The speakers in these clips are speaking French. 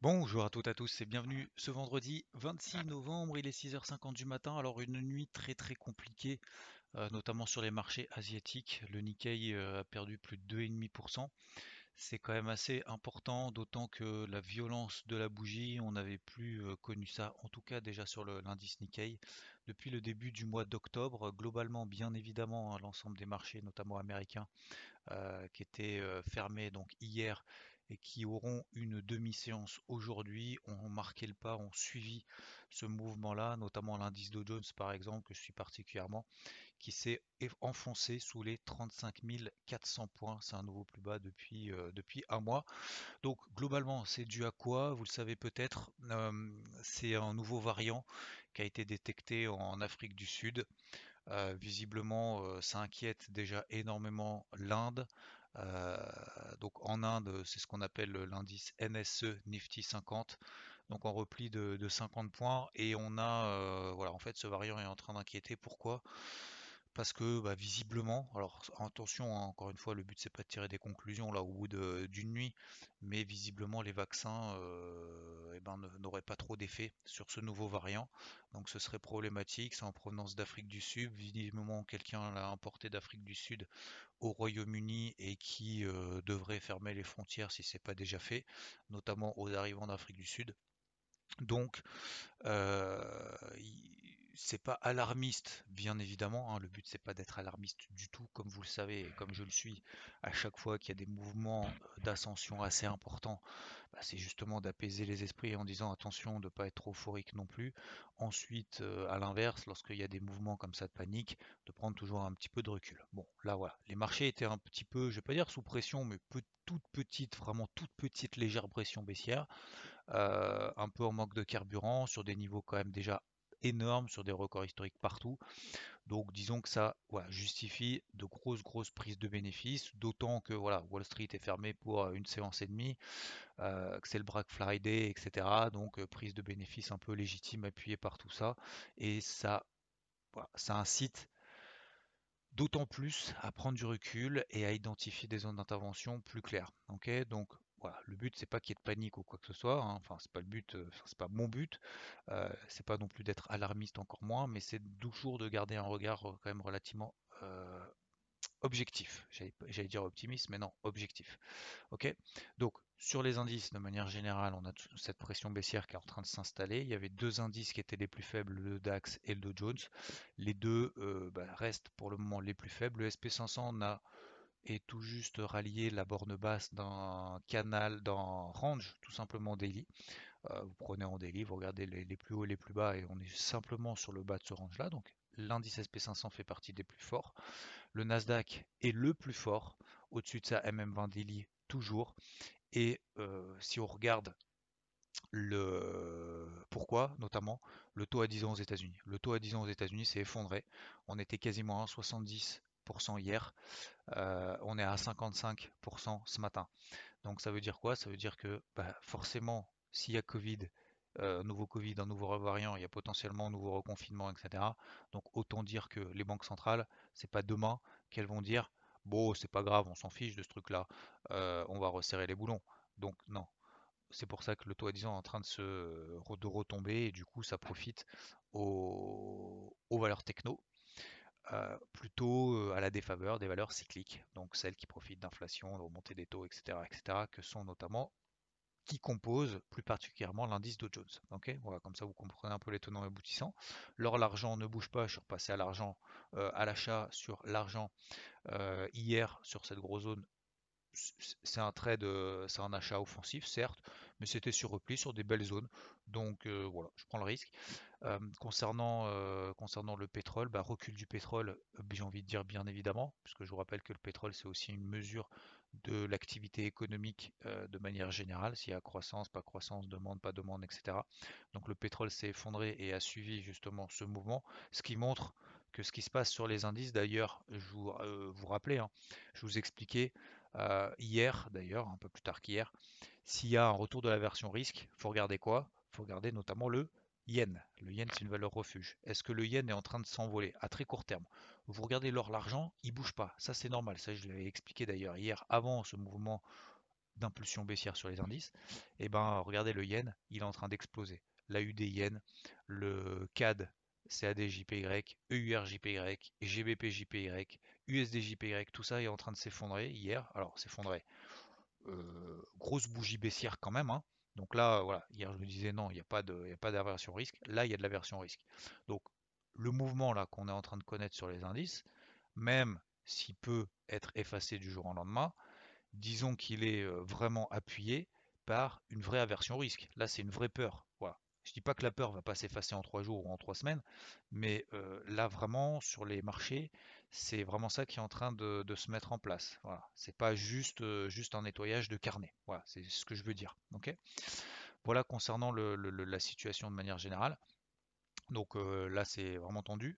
Bonjour à toutes et à tous et bienvenue ce vendredi 26 novembre, il est 6h50 du matin. Alors, une nuit très très compliquée, euh, notamment sur les marchés asiatiques. Le Nikkei euh, a perdu plus de 2,5%. C'est quand même assez important, d'autant que la violence de la bougie, on n'avait plus euh, connu ça, en tout cas déjà sur l'indice Nikkei, depuis le début du mois d'octobre. Globalement, bien évidemment, hein, l'ensemble des marchés, notamment américains, qui étaient fermés donc hier et qui auront une demi-séance aujourd'hui, ont marqué le pas, ont suivi ce mouvement-là, notamment l'indice Dow Jones par exemple, que je suis particulièrement, qui s'est enfoncé sous les 35 400 points. C'est un nouveau plus bas depuis, euh, depuis un mois. Donc globalement, c'est dû à quoi? Vous le savez peut-être, euh, c'est un nouveau variant qui a été détecté en Afrique du Sud. Euh, visiblement, ça inquiète déjà énormément l'Inde. Donc en Inde, c'est ce qu'on appelle l'indice NSE Nifty 50 donc en repli de, 50 points et on a voilà en fait ce variant est en train d'inquiéter. Pourquoi? Parce que bah, visiblement, alors attention, hein, encore une fois, le but c'est pas de tirer des conclusions là au bout d'une nuit, mais visiblement les vaccins euh, eh ben, n'auraient pas trop d'effet sur ce nouveau variant, donc ce serait problématique. C'est en provenance d'Afrique du Sud, visiblement quelqu'un l'a importé d'Afrique du Sud au Royaume-Uni et qui euh, devrait fermer les frontières si c'est pas déjà fait, notamment aux arrivants d'Afrique du Sud. Donc, euh, c'est pas alarmiste, bien évidemment. Hein. le but c'est pas d'être alarmiste du tout, comme vous le savez, et comme je le suis à chaque fois qu'il y a des mouvements euh, d'ascension assez importants. Bah, c'est justement d'apaiser les esprits en disant attention de ne pas être trop euphorique non plus. Ensuite, euh, à l'inverse, lorsqu'il y a des mouvements comme ça de panique, de prendre toujours un petit peu de recul. Bon, là voilà, les marchés étaient un petit peu, je vais pas dire sous pression, mais toute petite, vraiment toute petite légère pression baissière. Euh, un peu en manque de carburant, sur des niveaux quand même déjà énorme sur des records historiques partout. Donc disons que ça justifie de grosses grosses prises de bénéfices, d'autant que voilà, Wall Street est fermé pour euh, une séance et demie, euh, que c'est le Black Friday, etc. Donc euh, prise de bénéfices un peu légitime appuyée par tout ça. Et ça, ça incite d'autant plus à prendre du recul et à identifier des zones d'intervention plus claires. Donc voilà, le but c'est pas qu'il y ait de panique ou quoi que ce soit, hein. enfin c'est pas le but, euh, c'est pas mon but, euh, c'est pas non plus d'être alarmiste encore moins, mais c'est toujours de garder un regard euh, quand même relativement objectif. J'allais dire optimiste, mais non, objectif. Ok? Donc sur les indices, de manière générale, on a cette pression baissière qui est en train de s'installer. Il y avait deux indices qui étaient les plus faibles, le DAX et le Dow Jones. Les deux bah, restent pour le moment les plus faibles. Le SP500 n'a et tout juste rallier la borne basse d'un canal, d'un range, tout simplement daily. Euh, vous prenez en daily, vous regardez les, plus hauts et les plus bas et on est simplement sur le bas de ce range-là. Donc l'indice SP500 fait partie des plus forts. Le Nasdaq est le plus fort, au-dessus de sa MM20 daily toujours. Et euh, si on regarde le pourquoi notamment le taux à 10 ans aux États-Unis. Le taux à 10 ans aux États-Unis s'est effondré. On était quasiment à 70 hier. Euh, on est à 55% ce matin. Donc ça veut dire quoi? Ça veut dire que bah, forcément, s'il y a Covid, euh, nouveau Covid, un nouveau variant, il y a potentiellement un nouveau reconfinement, etc. Donc autant dire que les banques centrales, c'est pas demain qu'elles vont dire bon, c'est pas grave, on s'en fiche de ce truc-là, euh, on va resserrer les boulons. Donc non. C'est pour ça que le taux à 10 ans est en train de se de retomber et du coup ça profite aux valeurs techno euh, plutôt euh, à la défaveur des valeurs cycliques, donc celles qui profitent d'inflation, de remontée des taux, etc., etc., que sont notamment qui composent plus particulièrement l'indice Dow Jones. Voilà, comme ça vous comprenez un peu les tenants et aboutissants. Lors l'argent ne bouge pas, je suis repassé à l'argent, euh, à l'achat sur l'argent hier sur cette grosse zone. C'est un trade, c'est un achat offensif, certes, mais c'était sur repli sur des belles zones. Donc voilà, je prends le risque concernant, le pétrole, bah, recul du pétrole, j'ai envie de dire bien évidemment, puisque je vous rappelle que le pétrole c'est aussi une mesure de l'activité économique de manière générale, s'il y a croissance, pas croissance, demande, pas demande, etc. Donc le pétrole s'est effondré et a suivi justement ce mouvement, ce qui montre que ce qui se passe sur les indices, d'ailleurs, je vous, vous rappelez, hein, je vous expliquais hier, d'ailleurs, un peu plus tard qu'hier, s'il y a un retour de la version risque, il faut regarder quoi? Faut regarder notamment le yen. Le yen, c'est une valeur refuge. Est-ce que le yen est en train de s'envoler à très court terme? Vous regardez l'or, l'argent, il bouge pas. Ça, c'est normal. Ça, je l'avais expliqué d'ailleurs hier, avant ce mouvement d'impulsion baissière sur les indices. Et eh ben, regardez le yen, il est en train d'exploser. L'AUD yen, le CAD, CAD-JPY, EUR-JPY, GBP-JPY, USD-JPY, tout ça est en train de s'effondrer hier. Alors, s'effondrer. Euh, grosse bougie baissière quand même. Hein. Donc là, voilà, hier je me disais non, il n'y a pas d'aversion risque. Là, il y a de l'aversion risque. Donc le mouvement là qu'on est en train de connaître sur les indices, même s'il peut être effacé du jour au lendemain, disons qu'il est vraiment appuyé par une vraie aversion risque. Là, c'est une vraie peur. Je dis pas que la peur va pas s'effacer en trois jours ou en trois semaines, mais là vraiment sur les marchés, c'est vraiment ça qui est en train de, se mettre en place. Voilà, c'est pas juste, euh, juste un nettoyage de carnet. Voilà, c'est ce que je veux dire. Ok? Voilà concernant la situation de manière générale. Donc euh, là, c'est vraiment tendu.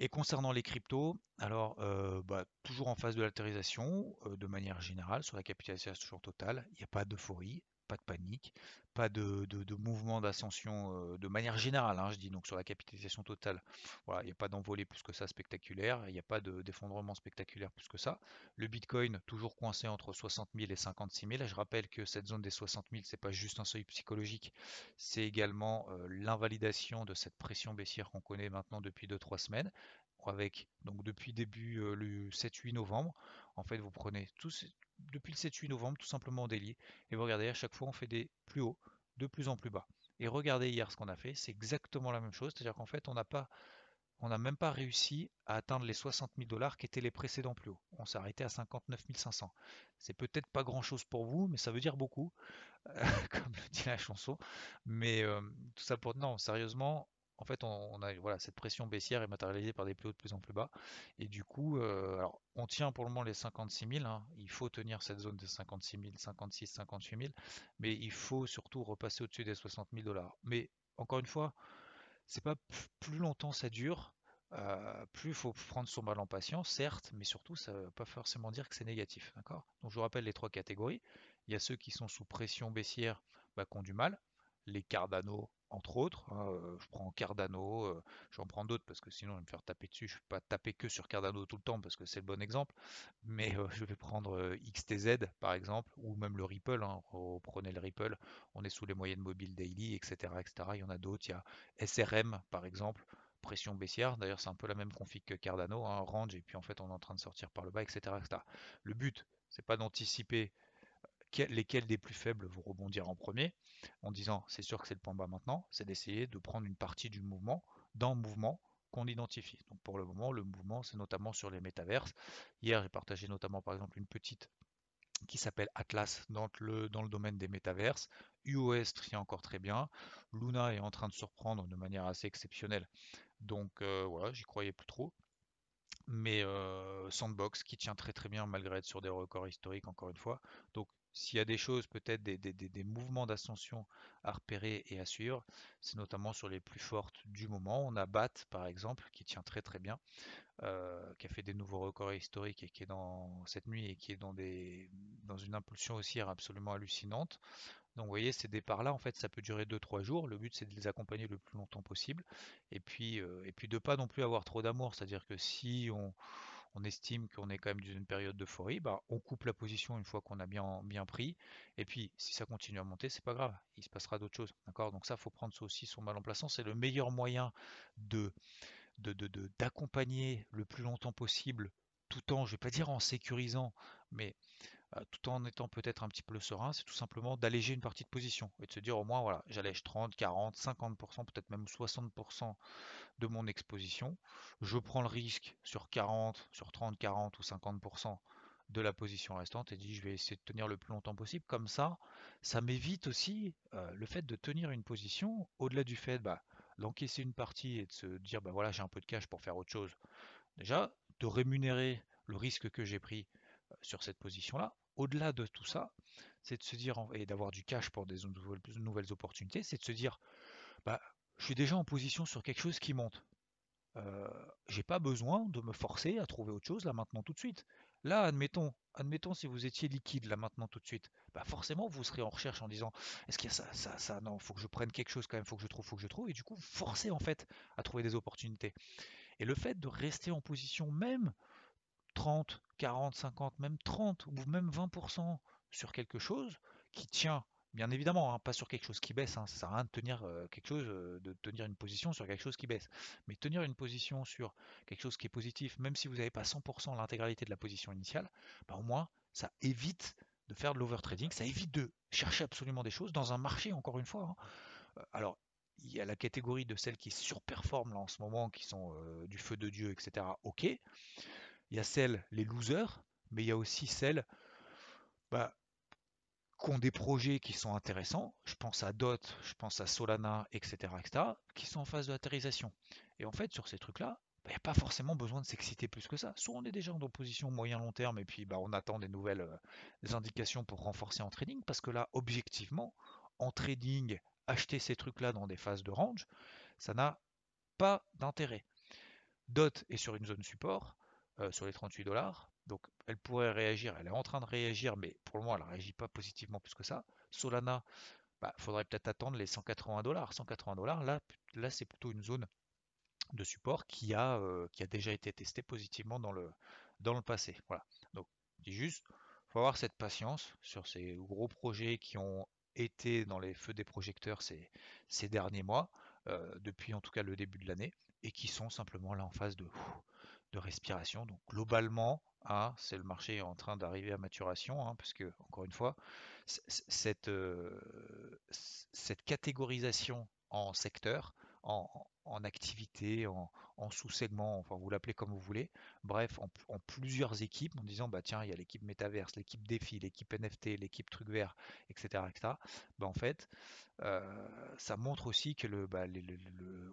Et concernant les cryptos, alors euh, bah, toujours en phase de l'altérisation, de manière générale, sur la capitalisation totale, il n'y a pas d'euphorie, pas de panique, pas de, mouvement d'ascension euh, de manière générale, hein, je dis donc sur la capitalisation totale. Voilà, il n'y a pas d'envolée plus que ça spectaculaire, il n'y a pas d'effondrement spectaculaire plus que ça. Le Bitcoin toujours coincé entre 60 000 et 56 000. Je rappelle que cette zone des 60 000, c'est pas juste un seuil psychologique, c'est également euh, l'invalidation de cette pression baissière qu'on connaît maintenant depuis 2-3 semaines. Avec donc depuis début euh, le 7-8 novembre, en fait vous prenez tous depuis le 7-8 novembre, tout simplement en délit. Et vous regardez, à chaque fois, on fait des plus hauts, de plus en plus bas. Et regardez hier ce qu'on a fait, c'est exactement la même chose. C'est-à-dire qu'en fait, on n'a pas, même pas réussi à atteindre les 60 000 dollars qui étaient les précédents plus hauts. On s'est arrêté à 59 500. C'est peut-être pas grand-chose pour vous, mais ça veut dire beaucoup, comme le dit la chanson. Mais euh, tout ça pour non, sérieusement, en fait, on, a voilà, cette pression baissière est matérialisée par des plus hauts de plus en plus bas. Et du coup, euh, on tient pour le moment les 56 000. Hein. Il faut tenir cette zone de 56 000, 56, 58 000. Mais il faut surtout repasser au-dessus des 60 000 dollars. Mais encore une fois, c'est pas plus longtemps ça dure, euh, plus il faut prendre son mal en patience, certes, mais surtout, ça ne veut pas forcément dire que c'est négatif. D'accord? Donc, je vous rappelle les trois catégories. Il y a ceux qui sont sous pression baissière, bah, qui ont du mal les Cardano, entre autres. Hein, je prends Cardano, euh, j'en prends d'autres parce que sinon je vais me faire taper dessus. Je ne vais pas taper que sur Cardano tout le temps parce que c'est le bon exemple. Mais je vais prendre XTZ par exemple, ou même le Ripple. Hein, prenez le Ripple, on est sous les moyennes mobiles daily, etc. etc. Il y en a d'autres. Il y a SRM par exemple. Pression baissière, d'ailleurs c'est un peu la même config que Cardano, hein, range, et puis en fait on est en train de sortir par le bas, etc. etc. Le but, c'est pas d'anticiper lesquels des plus faibles vont rebondir en premier, en disant c'est sûr que c'est le point bas maintenant, c'est d'essayer de prendre une partie du mouvement dans le mouvement qu'on identifie. Donc pour le moment, le mouvement, c'est notamment sur les métaverses. Hier, j'ai partagé notamment par exemple une petite qui s'appelle Atlas dans le, domaine des métaverses. UOS trie encore très bien. Luna est en train de surprendre de manière assez exceptionnelle. Donc euh, voilà, j'y croyais plus trop. Mais euh, Sandbox qui tient très très bien malgré être sur des records historiques encore une fois. Donc s'il y a des choses, peut-être des, mouvements d'ascension à repérer et à suivre, c'est notamment sur les plus fortes du moment. On a BAT par exemple qui tient très très bien, euh, qui a fait des nouveaux records historiques et qui est dans cette nuit et qui est dans, des, dans une impulsion haussière absolument hallucinante. Donc vous voyez, ces départs-là, en fait, ça peut durer 2-3 jours. Le but, c'est de les accompagner le plus longtemps possible. Et puis, euh, et puis de pas non plus avoir trop d'amour. C'est-à-dire que si on, on estime qu'on est quand même dans une période d'euphorie, bah, on coupe la position une fois qu'on a bien, pris. Et puis, si ça continue à monter, c'est pas grave, il se passera d'autres choses. Donc ça, faut prendre ça aussi son mal en plaçant. C'est le meilleur moyen de d'accompagner le plus longtemps possible, tout en, je vais pas dire en sécurisant, mais tout en étant peut-être un petit peu serein, c'est tout simplement d'alléger une partie de position et de se dire au moins voilà, j'allège 30, 40, 50%, peut-être même 60% de mon exposition. Je prends le risque sur 40, sur 30, 40 ou 50% de la position restante et dis je vais essayer de tenir le plus longtemps possible. Comme ça, ça m'évite aussi euh, le fait de tenir une position au-delà du fait bah, d'encaisser une partie et de se dire bah voilà j'ai un peu de cash pour faire autre chose. Déjà, de rémunérer le risque que j'ai pris sur cette position-là. Au-delà de tout ça, c'est de se dire, et d'avoir du cash pour des nouvelles opportunités, c'est de se dire, bah, je suis déjà en position sur quelque chose qui monte. Euh, j'ai pas besoin de me forcer à trouver autre chose là maintenant tout de suite. Là, admettons, admettons si vous étiez liquide là maintenant tout de suite, bah forcément vous serez en recherche en disant est-ce qu'il y a ça, ça, ça, non, faut que je prenne quelque chose quand même, faut que je trouve, faut que je trouve, et du coup forcez en fait à trouver des opportunités. Et le fait de rester en position même 30, 40, 50, même 30 ou même 20% sur quelque chose qui tient Bien évidemment, hein, pas sur quelque chose qui baisse, hein, ça sert à rien de tenir quelque chose, de tenir une position sur quelque chose qui baisse. Mais tenir une position sur quelque chose qui est positif, même si vous n'avez pas 100% l'intégralité de la position initiale, bah, au moins ça évite de faire de l'overtrading, ça évite de chercher absolument des choses dans un marché, encore une fois. Hein. Alors, il y a la catégorie de celles qui surperforment là en ce moment, qui sont du feu de Dieu, etc. Ok. Il y a celles, les losers, mais il y a aussi celles, bah, qui ont des projets qui sont intéressants, je pense à DOT, je pense à Solana, etc., etc., qui sont en phase de. Et en fait, sur ces trucs-là, il bah, n'y a pas forcément besoin de s'exciter plus que ça. Soit on est déjà en position moyen-long terme et puis bah, on attend des nouvelles euh, indications pour renforcer en trading, parce que là, objectivement, en trading, acheter ces trucs-là dans des phases de range, ça n'a pas d'intérêt. DOT est sur une zone support, euh, sur les 38 dollars. Donc elle pourrait réagir, elle est en train de réagir, mais pour le moment elle ne réagit pas positivement plus que ça. Solana, il bah, faudrait peut-être attendre les 180 dollars. 180 dollars, là, là c'est plutôt une zone de support qui a, euh, qui a déjà été testée positivement dans le, dans le passé. Voilà. Donc dis juste, faut avoir cette patience sur ces gros projets qui ont été dans les feux des projecteurs ces, ces derniers mois, euh, depuis en tout cas le début de l'année, et qui sont simplement là en phase de, de respiration. Donc globalement, ah, c'est le marché en train d'arriver à maturation, hein, parce que, encore une fois, cette, euh, cette catégorisation en secteur, en, activité, en, sous-segment, enfin vous l'appelez comme vous voulez, bref, en, plusieurs équipes, en disant bah tiens, il y a l'équipe métaverse, l'équipe défi, l'équipe NFT, l'équipe truc vert, etc. etc. Bah, en fait, ça montre aussi que le, bah,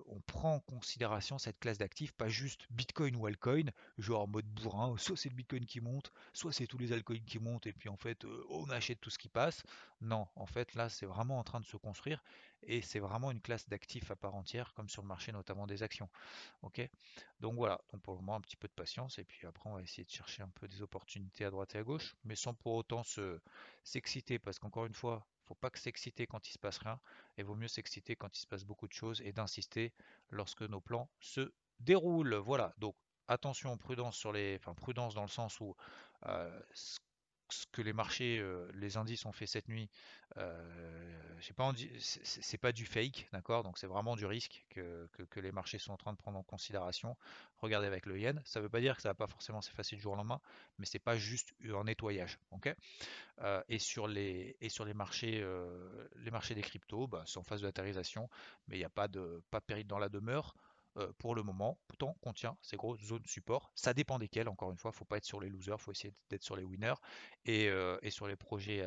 on prend en considération cette classe d'actifs, pas juste Bitcoin ou altcoin, genre en mode bourrin, soit c'est le Bitcoin qui monte, soit c'est tous les altcoins qui montent, et puis en fait euh, on achète tout ce qui passe. Non, en fait là c'est vraiment en train de se construire, et c'est vraiment une classe d'actifs à part entière, comme sur le marché notamment des actions. Ok? Donc voilà, donc pour le moment un petit peu de patience, et puis après on va essayer de chercher un peu des opportunités à droite et à gauche, mais sans pour autant se s'exciter, parce qu'encore une fois, faut pas que s'exciter quand il se passe rien, et vaut mieux s'exciter quand il se passe beaucoup de choses et d'insister lorsque nos plans se déroulent. Voilà, donc attention, prudence sur les, enfin prudence dans le sens où euh, ce que les marchés, euh, les indices ont fait cette nuit, euh, c'est pas du fake, d'accord? Donc c'est vraiment du risque que, les marchés sont en train de prendre en considération. Regardez avec le yen, ça veut pas dire que ça va pas forcément s'effacer du jour au lendemain, mais c'est pas juste un nettoyage, ok? Euh, Et sur les marchés, les marchés des cryptos, bah, c'est en phase de mais il n'y a pas de pas péril dans la demeure. Euh, pour le moment, pourtant contient ces grosses zones support. Ça dépend desquelles, encore une fois, faut pas être sur les losers, faut essayer d'être sur les winners et, euh, sur les projets,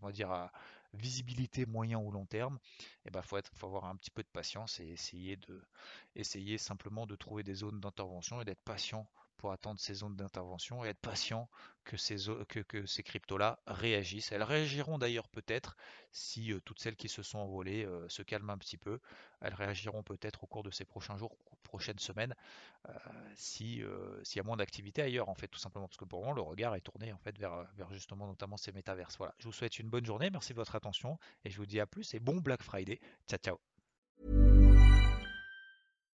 on va dire, à visibilité moyen ou long terme, il eh ben, faut, être, faut avoir un petit peu de patience et essayer, de, essayer simplement de trouver des zones d'intervention et d'être patient pour attendre ces zones d'intervention et être patient que ces, cryptos-là réagissent. Elles réagiront d'ailleurs peut-être si euh, toutes celles qui se sont envolées euh, se calment un petit peu. Elles réagiront peut-être au cours de ces prochains jours, prochaines semaines, euh, si s'il y a moins d'activité ailleurs en fait, tout simplement parce que pour moi le regard est tourné en fait vers, vers justement notamment ces métaverses. Voilà, je vous souhaite une bonne journée, merci de votre attention et je vous dis à plus et bon Black Friday. Ciao ciao.